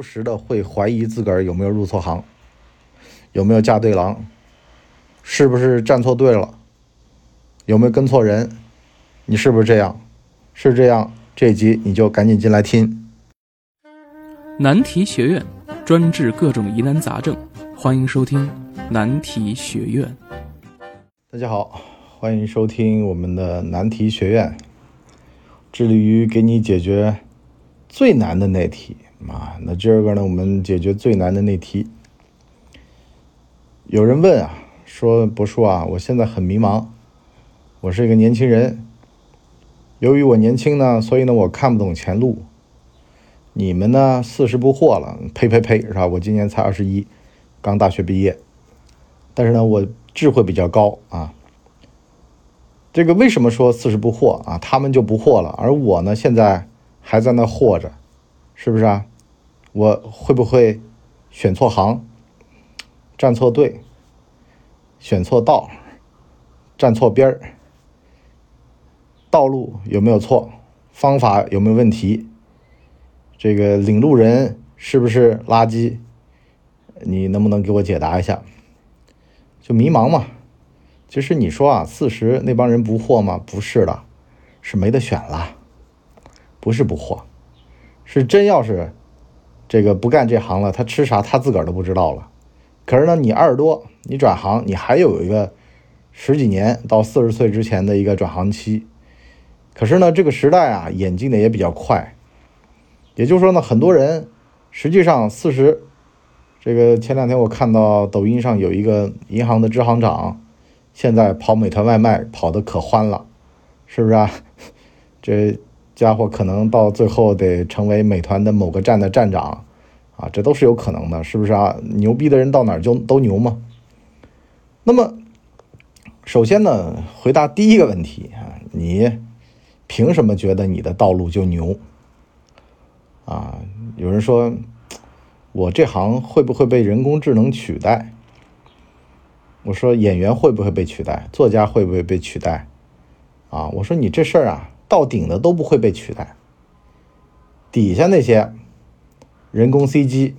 不时的会怀疑自个儿有没有入错行，有没有嫁对郎，是不是站错队了，有没有跟错人？你是不是这样？是这样，这集你就赶紧进来听。难题学院专治各种疑难杂症，欢迎收听难题学院。大家好，欢迎收听我们的难题学院，致力于给你解决最难的那题。啊，那今儿个呢，我们解决最难的那题。有人问啊，说博叔啊，我现在很迷茫，我是一个年轻人，由于我年轻呢，所以呢，我看不懂前路。你们呢，四十不惑了，呸呸呸，是吧？我今年才二十一，刚大学毕业，但是呢，我智慧比较高啊。这个为什么说四十不惑啊？他们就不惑了，而我呢，现在还在那和着，是不是啊？我会不会选错行、站错队、选错道、站错边儿？道路有没有错？方法有没有问题？这个领路人是不是垃圾？你能不能给我解答一下？就迷茫嘛。其实你说啊，四十那帮人不惑吗？不是的，是没得选了。不是不惑，是真要是。这个不干这行了，他吃啥他自个儿都不知道了。可是呢，你二十多，你转行，你还有一个十几年到四十岁之前的一个转行期。可是呢，这个时代啊，演进的也比较快。也就是说呢，很多人实际上四十，这个前两天我看到抖音上有一个银行的支行长，现在跑美团外卖跑的可欢了，是不是啊？这。家伙可能到最后得成为美团的某个站的站长，啊，这都是有可能的，是不是啊？牛逼的人到哪儿就都牛吗？那么，首先呢，回答第一个问题啊，你凭什么觉得你的道路就牛？啊，有人说，我这行会不会被人工智能取代？我说演员会不会被取代？作家会不会被取代？啊，我说你这事儿啊。到顶的都不会被取代，底下那些人工 CG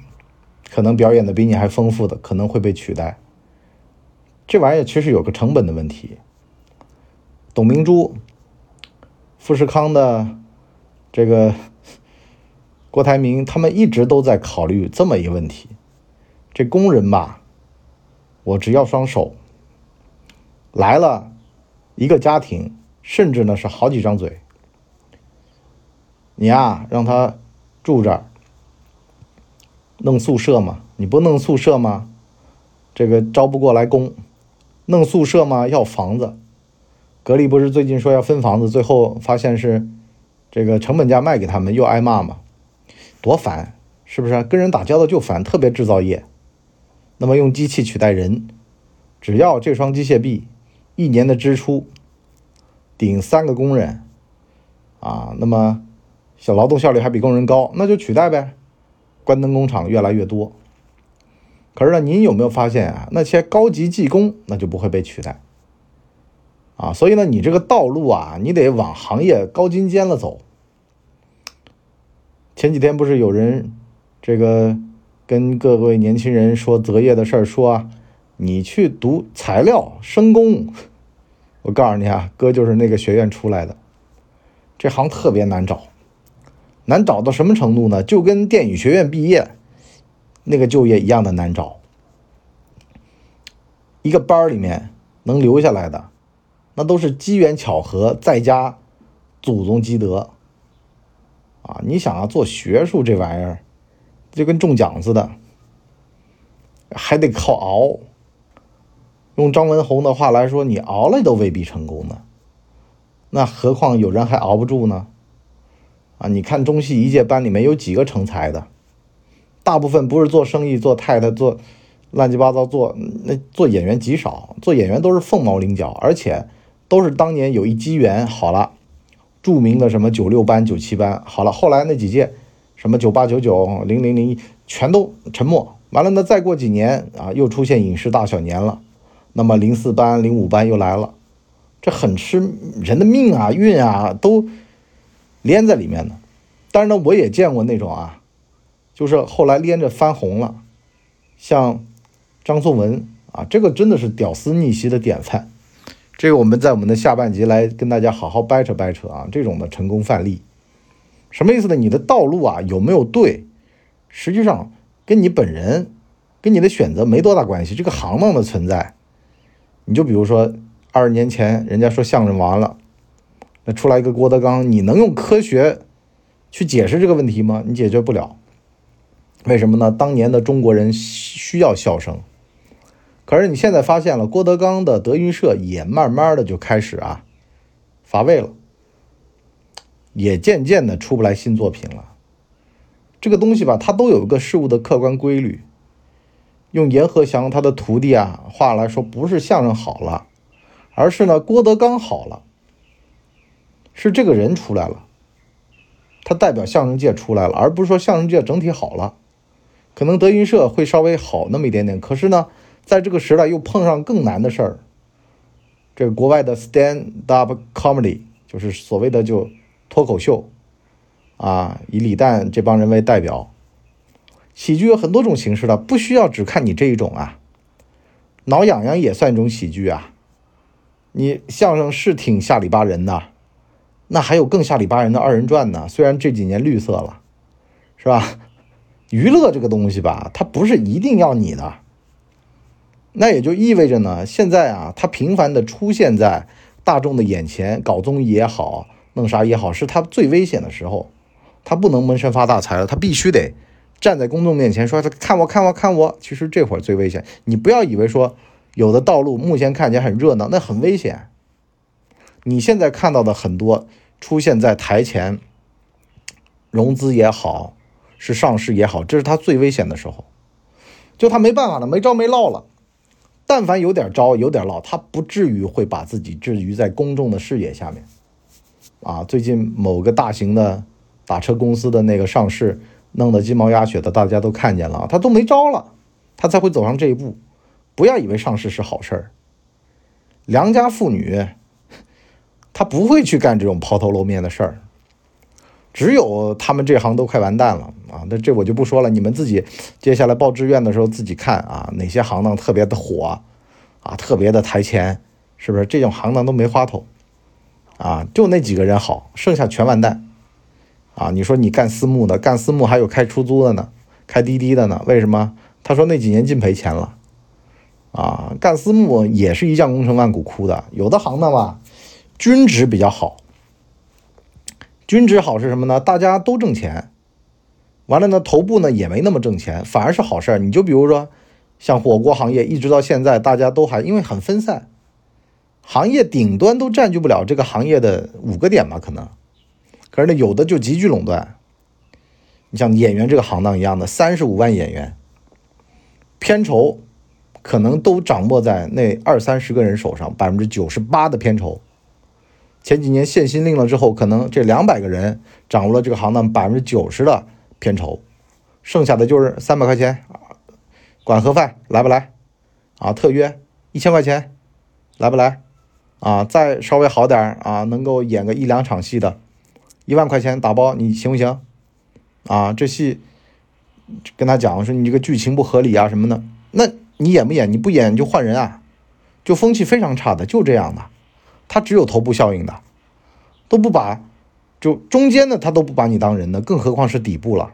可能表演的比你还丰富的，可能会被取代。这玩意儿其实有个成本的问题。董明珠、富士康的这个郭台铭，他们一直都在考虑这么一个问题：这工人吧，我只要双手，来了一个家庭。甚至呢是好几张嘴，你呀让他住这儿，弄宿舍嘛？你不弄宿舍吗？这个招不过来工，弄宿舍嘛？要房子。格力不是最近说要分房子，最后发现是这个成本价卖给他们，又挨骂嘛？多烦，是不是？跟人打交道就烦，特别制造业。那么用机器取代人，只要这双机械臂一年的支出。顶三个工人，啊，那么小劳动效率还比工人高，那就取代呗。关灯工厂越来越多，可是呢，您有没有发现啊？那些高级技工那就不会被取代，啊，所以呢，你这个道路啊，你得往行业高精尖了走。前几天不是有人这个跟各位年轻人说择业的事儿，说你去读材料、生工。我告诉你啊，哥就是那个学院出来的，这行特别难找，难找到什么程度呢？就跟电影学院毕业那个就业一样的难找。一个班里面能留下来的，那都是机缘巧合，再加祖宗积德啊！你想啊，做学术这玩意儿，就跟中奖似的，还得靠熬。用张文宏的话来说，你熬了都未必成功呢，那何况有人还熬不住呢？啊，你看中戏一届班里面有几个成才的？大部分不是做生意、做太太、做乱七八糟做那做演员极少，做演员都是凤毛麟角，而且都是当年有一机缘好了，著名的什么九六班、九七班好了，后来那几届什么九八、九九、零零零一全都沉默，完了那再过几年啊，又出现影视大小年了。那么零四班、零五班又来了，这很吃人的命啊、运啊，都连在里面呢。但是呢，我也见过那种啊，就是后来连着翻红了，像张颂文啊，这个真的是屌丝逆袭的典范。这个我们在我们的下半集来跟大家好好掰扯掰扯啊，这种的成功范例，什么意思呢？你的道路啊有没有对，实际上跟你本人、跟你的选择没多大关系。这个行当的存在，你就比如说二十年前人家说相声完了，那出来一个郭德纲，你能用科学去解释这个问题吗？你解决不了。为什么呢？当年的中国人需要笑声。可是你现在发现了，郭德纲的德云社也慢慢的就开始啊乏味了，也渐渐的出不来新作品了。这个东西吧，它都有一个事物的客观规律。用阎鹤祥他的徒弟啊话来说，不是相声好了，而是呢郭德纲好了，是这个人出来了，他代表相声界出来了，而不是说相声界整体好了。可能德云社会稍微好那么一点点，可是呢。在这个时代又碰上更难的事儿，这个国外的 stand up comedy 就是所谓的就脱口秀，啊，以李诞这帮人为代表，喜剧有很多种形式的，不需要只看你这一种啊，挠痒痒也算一种喜剧啊，你相声是挺下里巴人的，那还有更下里巴人的二人转呢，虽然这几年绿色了，是吧？娱乐这个东西吧，它不是一定要你的。那也就意味着呢，现在啊，它频繁的出现在大众的眼前，搞综艺也好，弄啥也好，是他最危险的时候。他不能闷声发大财了，他必须得站在公众面前说：“看我，看我，看我。”其实这会儿最危险。你不要以为说有的道路目前看起来很热闹，那很危险。你现在看到的很多出现在台前，融资也好，是上市也好，这是他最危险的时候。就他没办法了，没招没落了。但凡有点招有点落，他不至于会把自己置于在公众的视野下面。啊，最近某个大型的打车公司的那个上市，弄得鸡毛鸭血的，大家都看见了，他都没招了，他才会走上这一步。不要以为上市是好事儿，良家妇女，他不会去干这种抛头露面的事儿。只有他们这行都快完蛋了啊！那这我就不说了，你们自己接下来报志愿的时候自己看啊，哪些行当特别的火啊，特别的台前，是不是？这种行当都没花头啊，就那几个人好，剩下全完蛋啊！你说你干私募的，干私募还有开出租的呢，开滴滴的呢？为什么？他说那几年净赔钱了啊！干私募也是一将功成万骨枯的，有的行当吧，均值比较好。均值好是什么呢？大家都挣钱，完了呢，头部呢也没那么挣钱，反而是好事儿。你就比如说，像火锅行业，一直到现在，大家都还因为很分散，行业顶端都占据不了这个行业的五个点吧，可能。可是呢，有的就极具垄断。你像演员这个行当一样的，三十五万演员，片酬可能都掌握在那二三十个人手上，百分之九十八的片酬。前几年限薪令了之后，可能这两百个人掌握了这个行当百分之九十的片酬，剩下的就是三百块钱，管盒饭来不来？啊，特约一千块钱来不来？啊，再稍微好点啊，能够演个一两场戏的，一万块钱打包，你行不行？啊，这戏跟他讲说你这个剧情不合理啊什么的，那你演不演？你不演就换人啊，就风气非常差的，就这样的。他只有头部效应的，都不把，就中间的他都不把你当人的，更何况是底部了。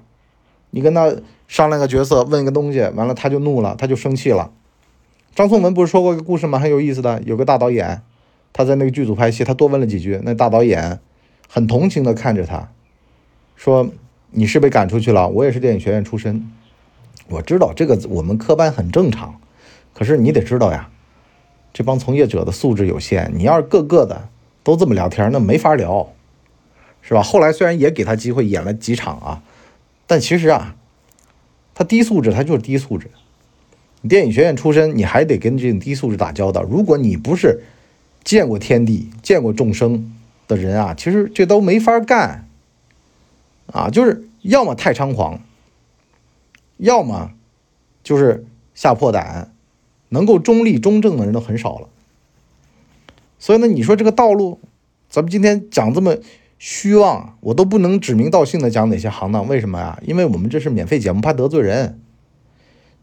你跟他商量个角色，问一个东西，完了他就怒了，他就生气了。张颂文不是说过一个故事吗？很有意思的，有个大导演，他在那个剧组拍戏，他多问了几句，那大导演很同情的看着他，说：“你是被赶出去了，我也是电影学院出身，我知道这个我们科班很正常，可是你得知道呀。”这帮从业者的素质有限，你要是个个的都这么聊天，那没法聊，是吧？后来虽然也给他机会演了几场啊，但其实啊，他低素质，他就是低素质。电影学院出身，你还得跟这种低素质打交道。如果你不是见过天地、见过众生的人啊，其实这都没法干啊。就是要么太猖狂，要么就是吓破胆。能够中立中正的人都很少了，所以呢，你说这个道路，咱们今天讲这么虚妄，我都不能指名道姓的讲哪些行当。为什么呀？因为我们这是免费节目，怕得罪人。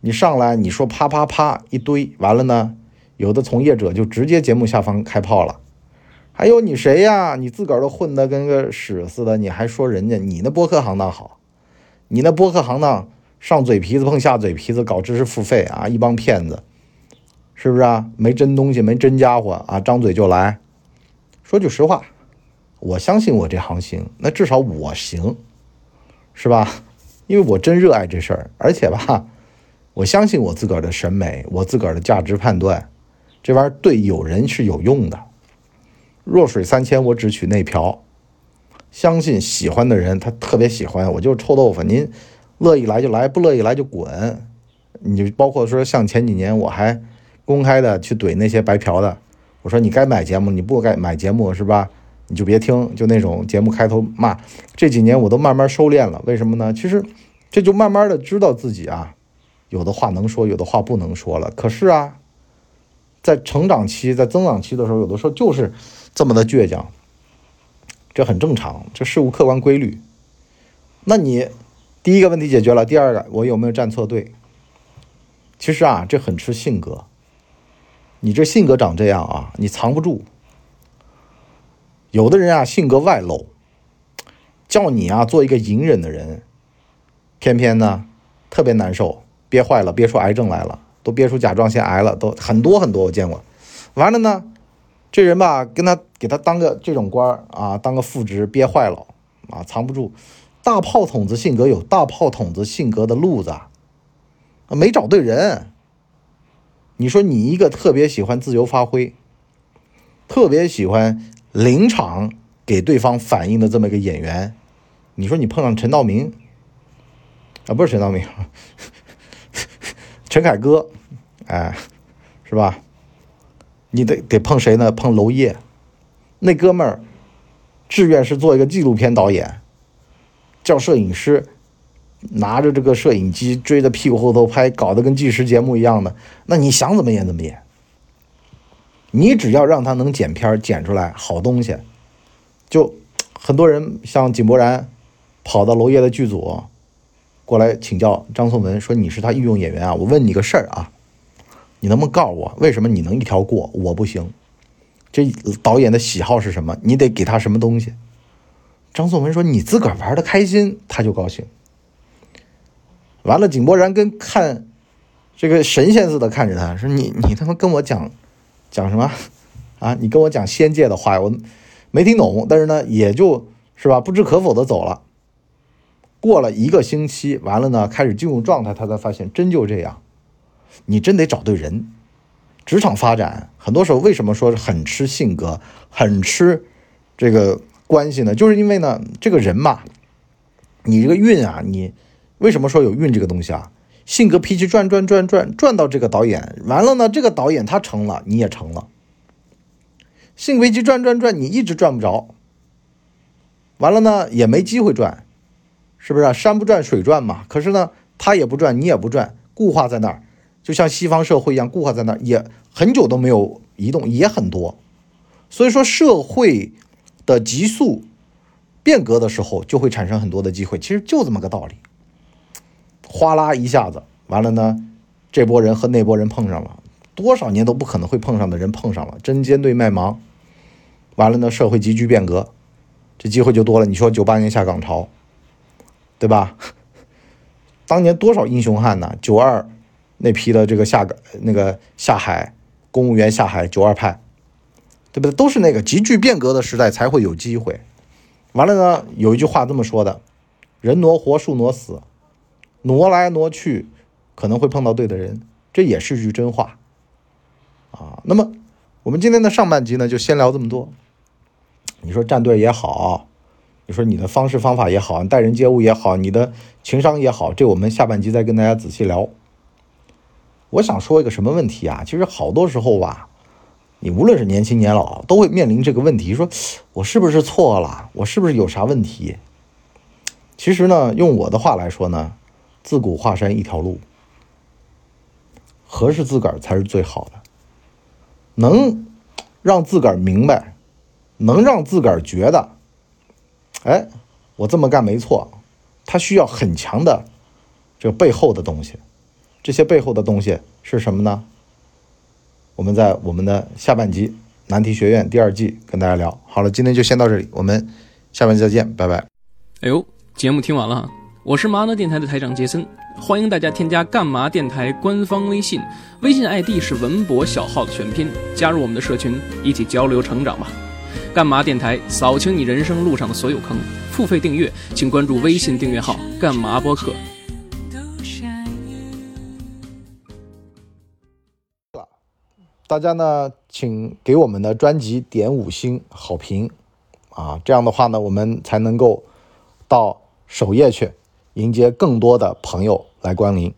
你上来你说啪啪啪一堆，完了呢，有的从业者就直接节目下方开炮了。还有你谁呀？你自个儿都混得跟个屎似的，你还说人家你那播客行当好？你那播客行当上嘴皮子碰下嘴皮子，搞知识付费啊，一帮骗子，是不是啊？没真东西，没真家伙啊，张嘴就来。说句实话，我相信我这行行，那至少我行，是吧？因为我真热爱这事儿，而且吧，我相信我自个儿的审美，我自个儿的价值判断，这玩意儿对有人是有用的。弱水三千，我只取内瓢。相信喜欢的人，他特别喜欢，我就是臭豆腐。您乐意来就来，不乐意来就滚。你就包括说，像前几年我还公开的去怼那些白嫖的，我说你该买节目，你不该买节目是吧？你就别听，就那种节目开头骂。这几年我都慢慢收敛了，为什么呢？其实这就慢慢的知道自己啊，有的话能说，有的话不能说了。可是啊，在成长期、在增长期的时候，有的时候就是。这么的倔强，这很正常，这事物客观规律。那你第一个问题解决了，第二个我有没有站错队？其实啊，这很吃性格。你这性格长这样啊，你藏不住。有的人啊，性格外露，叫你啊做一个隐忍的人，偏偏呢特别难受，憋坏了，憋出癌症来了，都憋出甲状腺癌了，都很多很多，我见过。完了呢？这人吧，跟他给他当个这种官儿啊，当个副职憋坏了啊，藏不住。大炮筒子性格有大炮筒子性格的路子，没找对人。你说你一个特别喜欢自由发挥，特别喜欢临场给对方反应的这么一个演员，你说你碰上陈道明啊，不是陈道明，陈凯歌，哎，是吧？你得得碰谁呢？碰娄烨，那哥们儿志愿是做一个纪录片导演，叫摄影师，拿着这个摄影机追着屁股后头拍，搞得跟纪实节目一样的。那你想怎么演怎么演，你只要让他能剪片剪出来好东西，就很多人像井柏然跑到娄烨的剧组过来请教张颂文，说你是他御用演员啊，我问你个事儿啊。你能不能告诉我，为什么你能一条过，我不行？这导演的喜好是什么？你得给他什么东西？张颂文说：“你自个儿玩的开心，他就高兴。”完了，井柏然跟看这个神仙似的看着他，说：“你你他妈跟我讲讲什么啊？你跟我讲仙界的话，我没听懂。但是呢，也就是吧，不置可否的走了。过了一个星期，完了呢，开始进入状态，他才发现真就这样。”你真得找对人，职场发展很多时候为什么说很吃性格、很吃这个关系呢？就是因为呢，这个人嘛，你这个运啊，你为什么说有运这个东西啊？性格脾气转转转转转到这个导演，完了呢，这个导演他成了，你也成了。性格脾气转转转，你一直转不着，完了呢，也没机会转，是不是啊？山不转水转嘛。可是呢，他也不转，你也不转，固化在那儿。就像西方社会一样固化在那儿，也很久都没有移动，也很多。所以说，社会的急速变革的时候，就会产生很多的机会。其实就这么个道理。哗啦一下子，完了呢，这波人和那波人碰上了，多少年都不可能会碰上的人碰上了，针尖对麦芒。完了呢，社会急剧变革，这机会就多了。你说九八年下岗潮，对吧？当年多少英雄汉呢？九二。那批的这个下岗那个下海公务员下海九二派，对不对？都是那个急剧变革的时代才会有机会。完了呢，有一句话这么说的：人挪活，树挪死，挪来挪去可能会碰到对的人，这也是句真话啊。那么我们今天的上半集呢，就先聊这么多。你说站队也好，你说你的方式方法也好，待人接物也好，你的情商也好，这我们下半集再跟大家仔细聊。我想说一个什么问题啊？其实好多时候吧，你无论是年轻年老，都会面临这个问题：说我是不是错了？我是不是有啥问题？其实呢，用我的话来说呢，自古华山一条路，合适自个儿才是最好的。能让自个儿明白，能让自个儿觉得哎，我这么干没错，它需要很强的这个背后的东西。这些背后的东西是什么呢？我们在我们的下半集《难题学院》第二季跟大家聊。好了，今天就先到这里，我们下半集再见，拜拜。哎呦，节目听完了，我是麻辣电台的台长杰森，欢迎大家添加干嘛电台官方微信，微信 ID 是文博小号的全拼，加入我们的社群，一起交流成长吧。干嘛电台扫清你人生路上的所有坑，付费订阅请关注微信订阅号干嘛播客。大家呢，请给我们的专辑点五星好评，啊，这样的话呢，我们才能够到首页去迎接更多的朋友来光临。